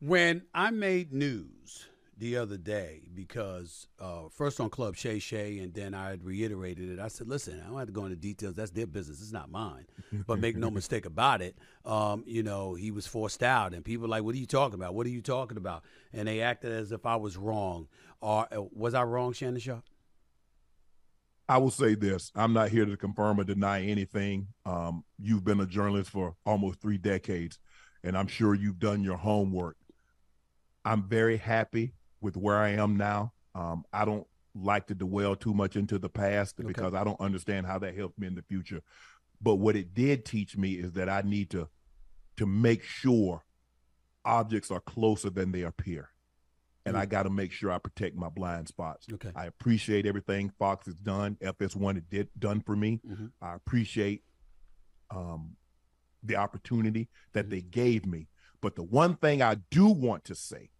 When I made news the other day, because uh, first on Club Shay Shay, and then I had reiterated it, I said, listen, I don't have to go into details. That's their business. It's not mine. But make no mistake about it, um, you know, he was forced out, and people were like, what are you talking about? What are you talking about? And they acted as if I was wrong. Or uh, was I wrong, Shannon Sharpe? I will say this: I'm not here to confirm or deny anything. Um, you've been a journalist for almost three decades, and I'm sure you've done your homework. I'm very happy with where I am now. Um, I don't like to dwell too much into the past Okay. because I don't understand how that helped me in the future. But what it did teach me is that I need to to make sure objects are closer than they appear. And I got to make sure I protect my blind spots. Okay. I appreciate everything Fox has done, FS1 it did done for me. Mhm. I appreciate um, the opportunity that they gave me. But the one thing I do want to say,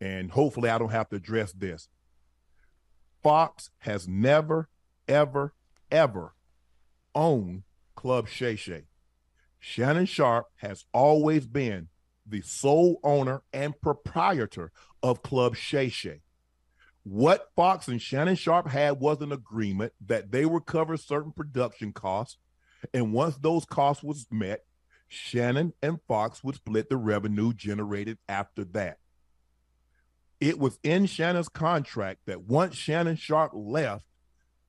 and hopefully I don't have to address this, Fox has never, ever, ever owned Club Shay Shay. Shannon Sharpe has always been the sole owner and proprietor of Club Shay Shay. What Fox and Shannon Sharpe had was an agreement that they would cover certain production costs. And once those costs was met, Shannon and Fox would split the revenue generated after that. It was in Shannon's contract that once Shannon Sharpe left,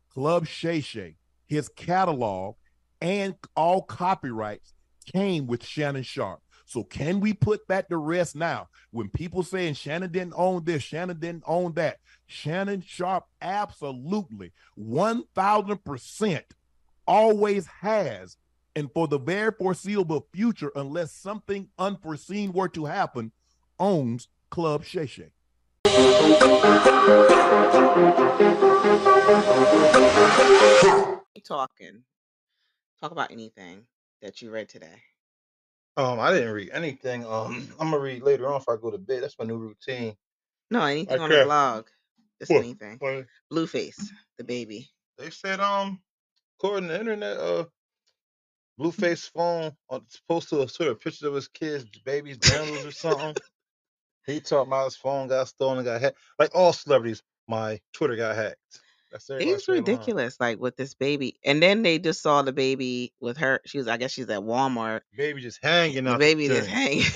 Club Shay Shay, his catalog, and all copyrights came with Shannon Sharpe. So can we put that to rest now? When people saying Shannon didn't own this, Shannon didn't own that. Shannon Sharp absolutely 1000% always has and for the very foreseeable future unless something unforeseen were to happen owns Club Shay Shay. Talking. Talk about anything that you read today. Um, I didn't read anything. Um, I'm gonna read later on if I go to bed. That's my new routine. No, anything on Okay. the blog. Just What? anything. What? Blueface, the baby. They said, um, according to the internet, uh, Blueface phone uh, supposed to sort of pictures of his kids, babies, genitals or something. He talking about his phone got stolen, and got hacked. Like all celebrities, my Twitter got hacked. That's everybody He's saying online. ridiculous, like with this baby. And then they just saw the baby with her. She was, I guess she's at Walmart. Baby just hanging The out. baby just hanging.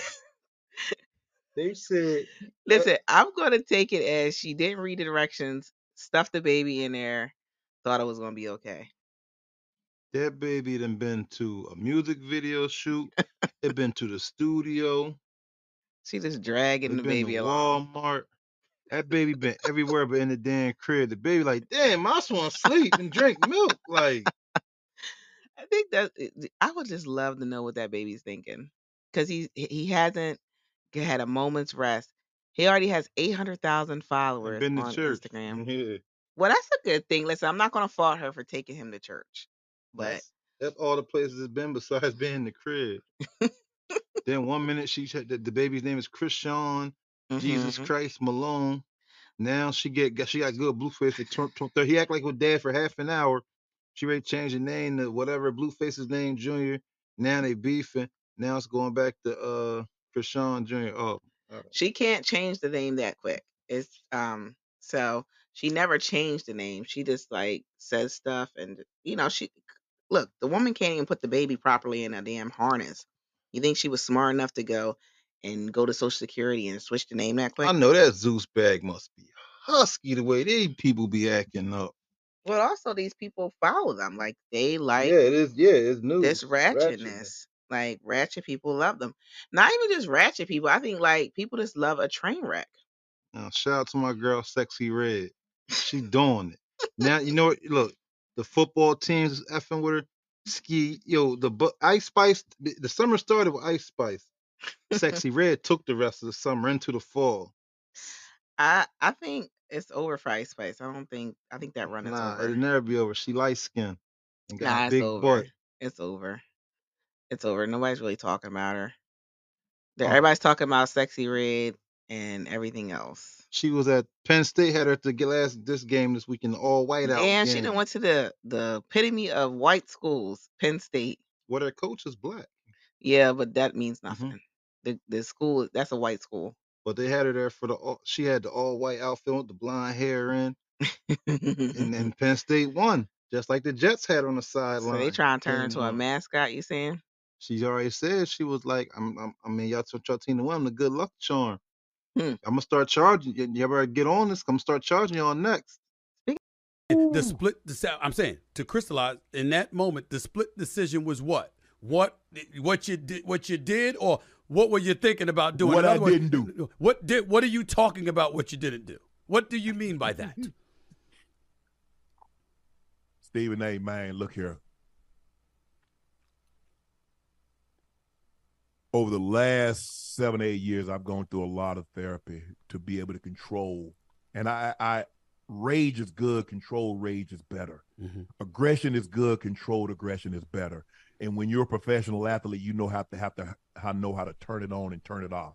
They said Listen, I'm gonna take it as she didn't read the directions, stuffed the baby in there, thought it was gonna be okay. That baby done been to a music video shoot. it been to the studio. She just dragging It the been baby to along. Walmart. That baby been everywhere but in the damn crib. The baby like, damn, I just want to sleep and drink milk. Like, I think that eh, it- I would just love to know what that baby's thinking, because he he hasn't g- had a moment's rest. He already has eight hundred thousand and followers been to on church. Instagram. Yeah, Well, that's a good thing. Listen, I'm not gonna fault her for taking him to church, but that's that's all the places it's been besides being in the crib. then one minute she said that the baby's name is Christian Jesus mhm. Christ Malone. Now she get she got good Blueface tw- tw- He act like with dad for half an hour. She ready to change the name to whatever Blueface's name Junior. Now they beefing. Now it's going back to uh Chrisean Junior. Oh, right. she can't change the name that quick. It's um so she never changed the name. She just like says stuff and you know she look the woman can't even put the baby properly in a damn harness. You think she was smart enough to go and go to Social Security and switch the name that quick? I know that Zeus bag must be husky the way these people be acting up. But also these people follow them like they like yeah, it is. Yeah, it's news. this Ratchetness. ratchetness. Like ratchet people love them. Not even just ratchet people. I think like people just love a train wreck. Now, shout out to my girl, Sexyy Red. She doing it. Now you know what? Look, the football teams is effing with her. Ski, yo, the bu- Ice Spice. The, the summer started with Ice Spice. Sexyy Red took the rest of the summer into the fall. I I think it's over for Ice Spice. I don't think I think that run is Nah, over. it'll never be over. She light skinned and got Nah, a it's big over. butt. It's over. It's over. Nobody's really talking about her. Oh, Everybody's talking about Sexyy Red and everything else. she was at Penn State. Had her to get last this game this weekend, all white out And she game. done went to the the epitome of white schools, Penn State. Well, their coach is black. Yeah, but that means hmm nothing. The the school that's a white school. but they had her there for the. all- She had the all white outfit with the blonde hair in, and then Penn State won, just like the Jets had on the sideline. so they trying to turn into a mascot. You saying? She already said she was like, I'm, I'm I mean, y'all team to win. I'm the good luck charm. Hmm. I'm gonna start charging. You, you better get on this. I'm gonna start charging y'all next. The split. The, I'm saying to crystallize in that moment, the split decision was what? What? What you did? What you did, or what were you thinking about doing? What I words, didn't do. What did? What are you talking about? What you didn't do? What do you mean by that? Stephen A. Man, look here. Over the last seven, eight years, I've gone through a lot of therapy to be able to control. And I, I rage is good, control rage is better. Mhm. Aggression is good, controlled aggression is better. And when you're a professional athlete, you know how to have to how know how to turn it on and turn it off.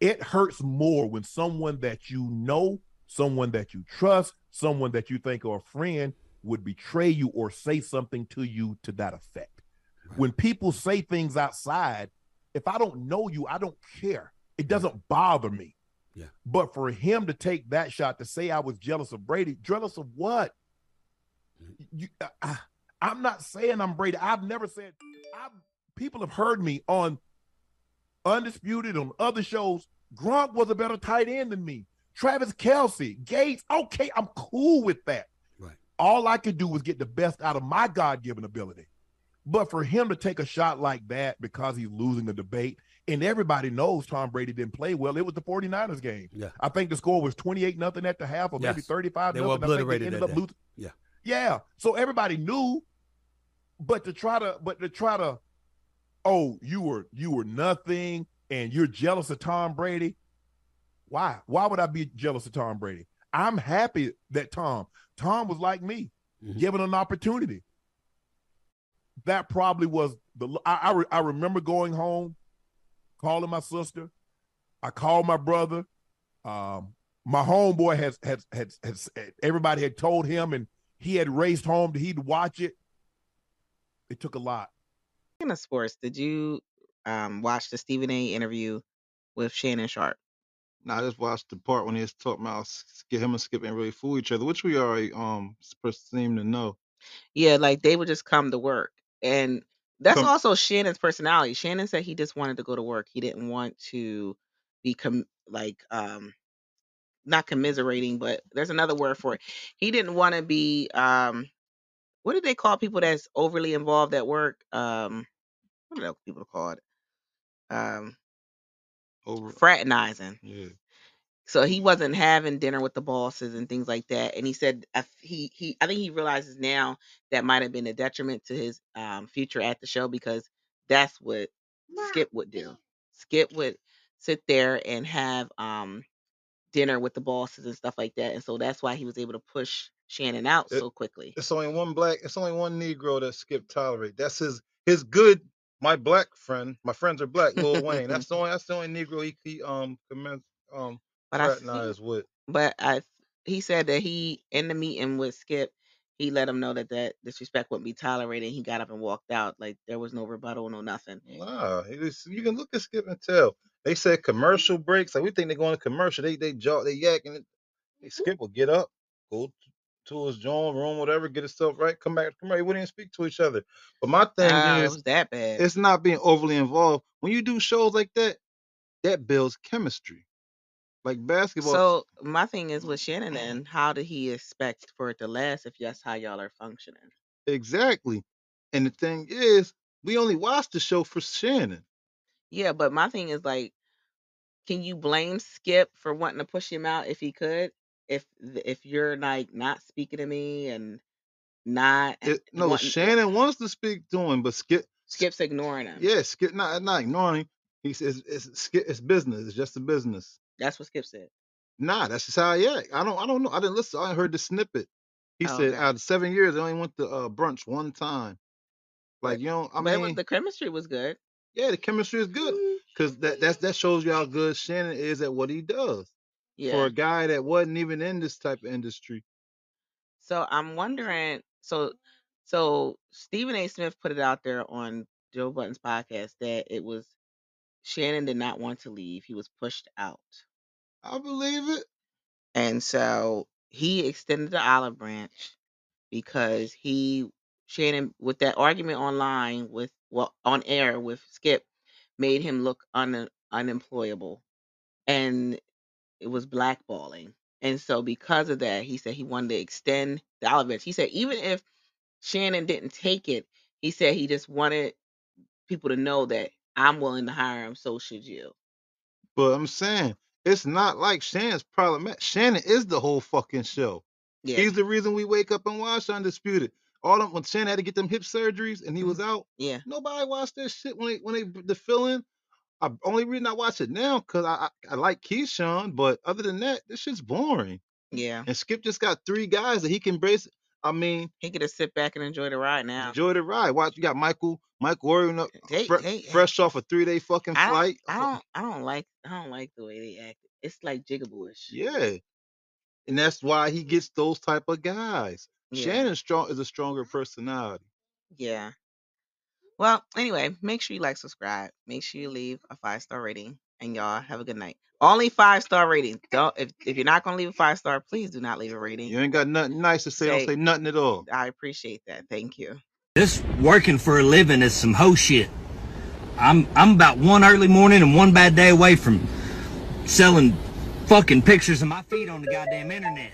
It hurts more when someone that you know, someone that you trust, someone that you think are a friend would betray you or say something to you to that effect. Right. When people say things outside, if I don't know you, I don't care. It doesn't bother me. Yeah. But for him to take that shot to say I was jealous of Brady, jealous of what? You, I, I'm not saying I'm Brady. I've never said. I've, people have heard me on Undisputed on other shows. Gronk was a better tight end than me. Travis Kelce, Gates. Okay, I'm cool with that. Right. All I could do was get the best out of my God given ability. But for him to take a shot like that because he's losing the debate, and everybody knows Tom Brady didn't play well, it was the 49ers game. Yeah. I think the score was 28 nothing at the half, or maybe 35 They nothing. were obliterated ended that up losing. Yeah. Yeah. So everybody knew, but to try to, but to try to, oh, you were you were nothing, and you're jealous of Tom Brady. Why? Why would I be jealous of Tom Brady? I'm happy that Tom, Tom was like me, Mhm. given an opportunity. That probably was the. I I, re- I remember going home, calling my sister. I called my brother. Um, my homeboy has has has has everybody had told him, and he had raced home to he'd watch it. It took a lot. Speaking of sports, did you um, watch the Stephen A. interview with Shannon Sharpe? Now I just watched the part when he was talking about Skip, him and Skip and really fool each other, which we already um seem to know. Yeah, like they would just come to work, and that's also Shannon's personality. Shannon said he just wanted to go to work. He didn't want to be com- like um not commiserating, but there's another word for it. He didn't want to be um what do they call people that's overly involved at work? Um what do people call it? Um Over. fraternizing. Yeah. So he wasn't having dinner with the bosses and things like that. And he said I f- he he I think he realizes now that might have been a detriment to his um future at the show because that's what Skip would do. Skip would sit there and have um dinner with the bosses and stuff like that. And so that's why he was able to push Shannon out It- so quickly. It's only one black. It's only one Negro that Skip tolerate. That's his his good. My black friend. My friends are black. Lil Wayne. That's the only. That's the only Negro he, he um commence um But I fraternize with. but I he said that he in the meeting with Skip, he let him know that that disrespect wouldn't be tolerated. He got up and walked out. Like there was no rebuttal, no nothing. Nah, it is, you can look at Skip and tell. They said commercial breaks. Like we think they're going to commercial. They they jaw they yakking. They mm-hmm. Skip will get up, go to his joint room, whatever, get himself right, come back, come right. We wouldn't even speak to each other. But my thing Oh, it is, was that bad. it's not being overly involved. When you do shows like that, that builds chemistry. Like basketball. So my thing is with Shannon and how did he expect for it to last if that's how y'all are functioning? exactly. And the thing is, we only watched the show for Shannon. Yeah, but my thing is like, can you blame Skip for wanting to push him out if he could? If if you're like not speaking to me and not It, no, wanting- Shannon wants to speak to him, but Skip, Skip's ignoring him. yeah, Skip, not not ignoring him. He says it's Skip, it's business. It's just a business. That's what Skip said. Nah, that's just how I act. I don't I don't know. I didn't listen. I heard the snippet. He Oh, said okay. out of seven years, I only went to uh, brunch one time. Like you know, I was- mean, the chemistry was good. yeah, the chemistry is good because that that's, that shows you how good Shannon is at what he does. Yeah. For a guy that wasn't even in this type of industry, So I'm wondering. So so Stephen A. Smith put it out there on Joe Budden's podcast that it was Shannon did not want to leave. He was pushed out. I believe it. And so he extended the olive branch because he Shannon with that argument online with well on air with Skip made him look un, unemployable and it was blackballing. And so because of that, he said he wanted to extend the olive branch. He said even if Shannon didn't take it, he said he just wanted people to know that I'm willing to hire him, so should you. But I'm saying it's not like Shannon's problem. Shannon is the whole fucking show. Yeah. He's the reason we wake up and watch Undisputed. All them when Shannon had to get them hip surgeries and he mm-hmm. was out, yeah. nobody watched that shit when they when they the fill in. I only reason I watch it now because I, I I like Keyshawn, but other than that, this shit's boring. Yeah. And Skip just got three guys that he can brace. I mean, He could just sit back and enjoy the ride now. enjoy the ride. Watch, you got Michael Michael Irvin up, They- fre- they- fresh off a three day fucking I don't, flight. I don't I don't like I don't like the way they act. It's like jigabooish. Yeah. And that's why he gets those type of guys. Yeah. Shannon strong is a stronger personality. Yeah. Well, anyway, make sure you like, subscribe. Make sure you leave a five star rating, and y'all have a good night. Only five star rating. Don't if if you're not gonna leave a five star, please do not leave a rating. You ain't got nothing nice to say. Don't Say- say nothing at all. I appreciate that. Thank you. This working for a living is some hoe shit. I'm I'm about one early morning and one bad day away from selling fucking pictures of my feet on the goddamn internet.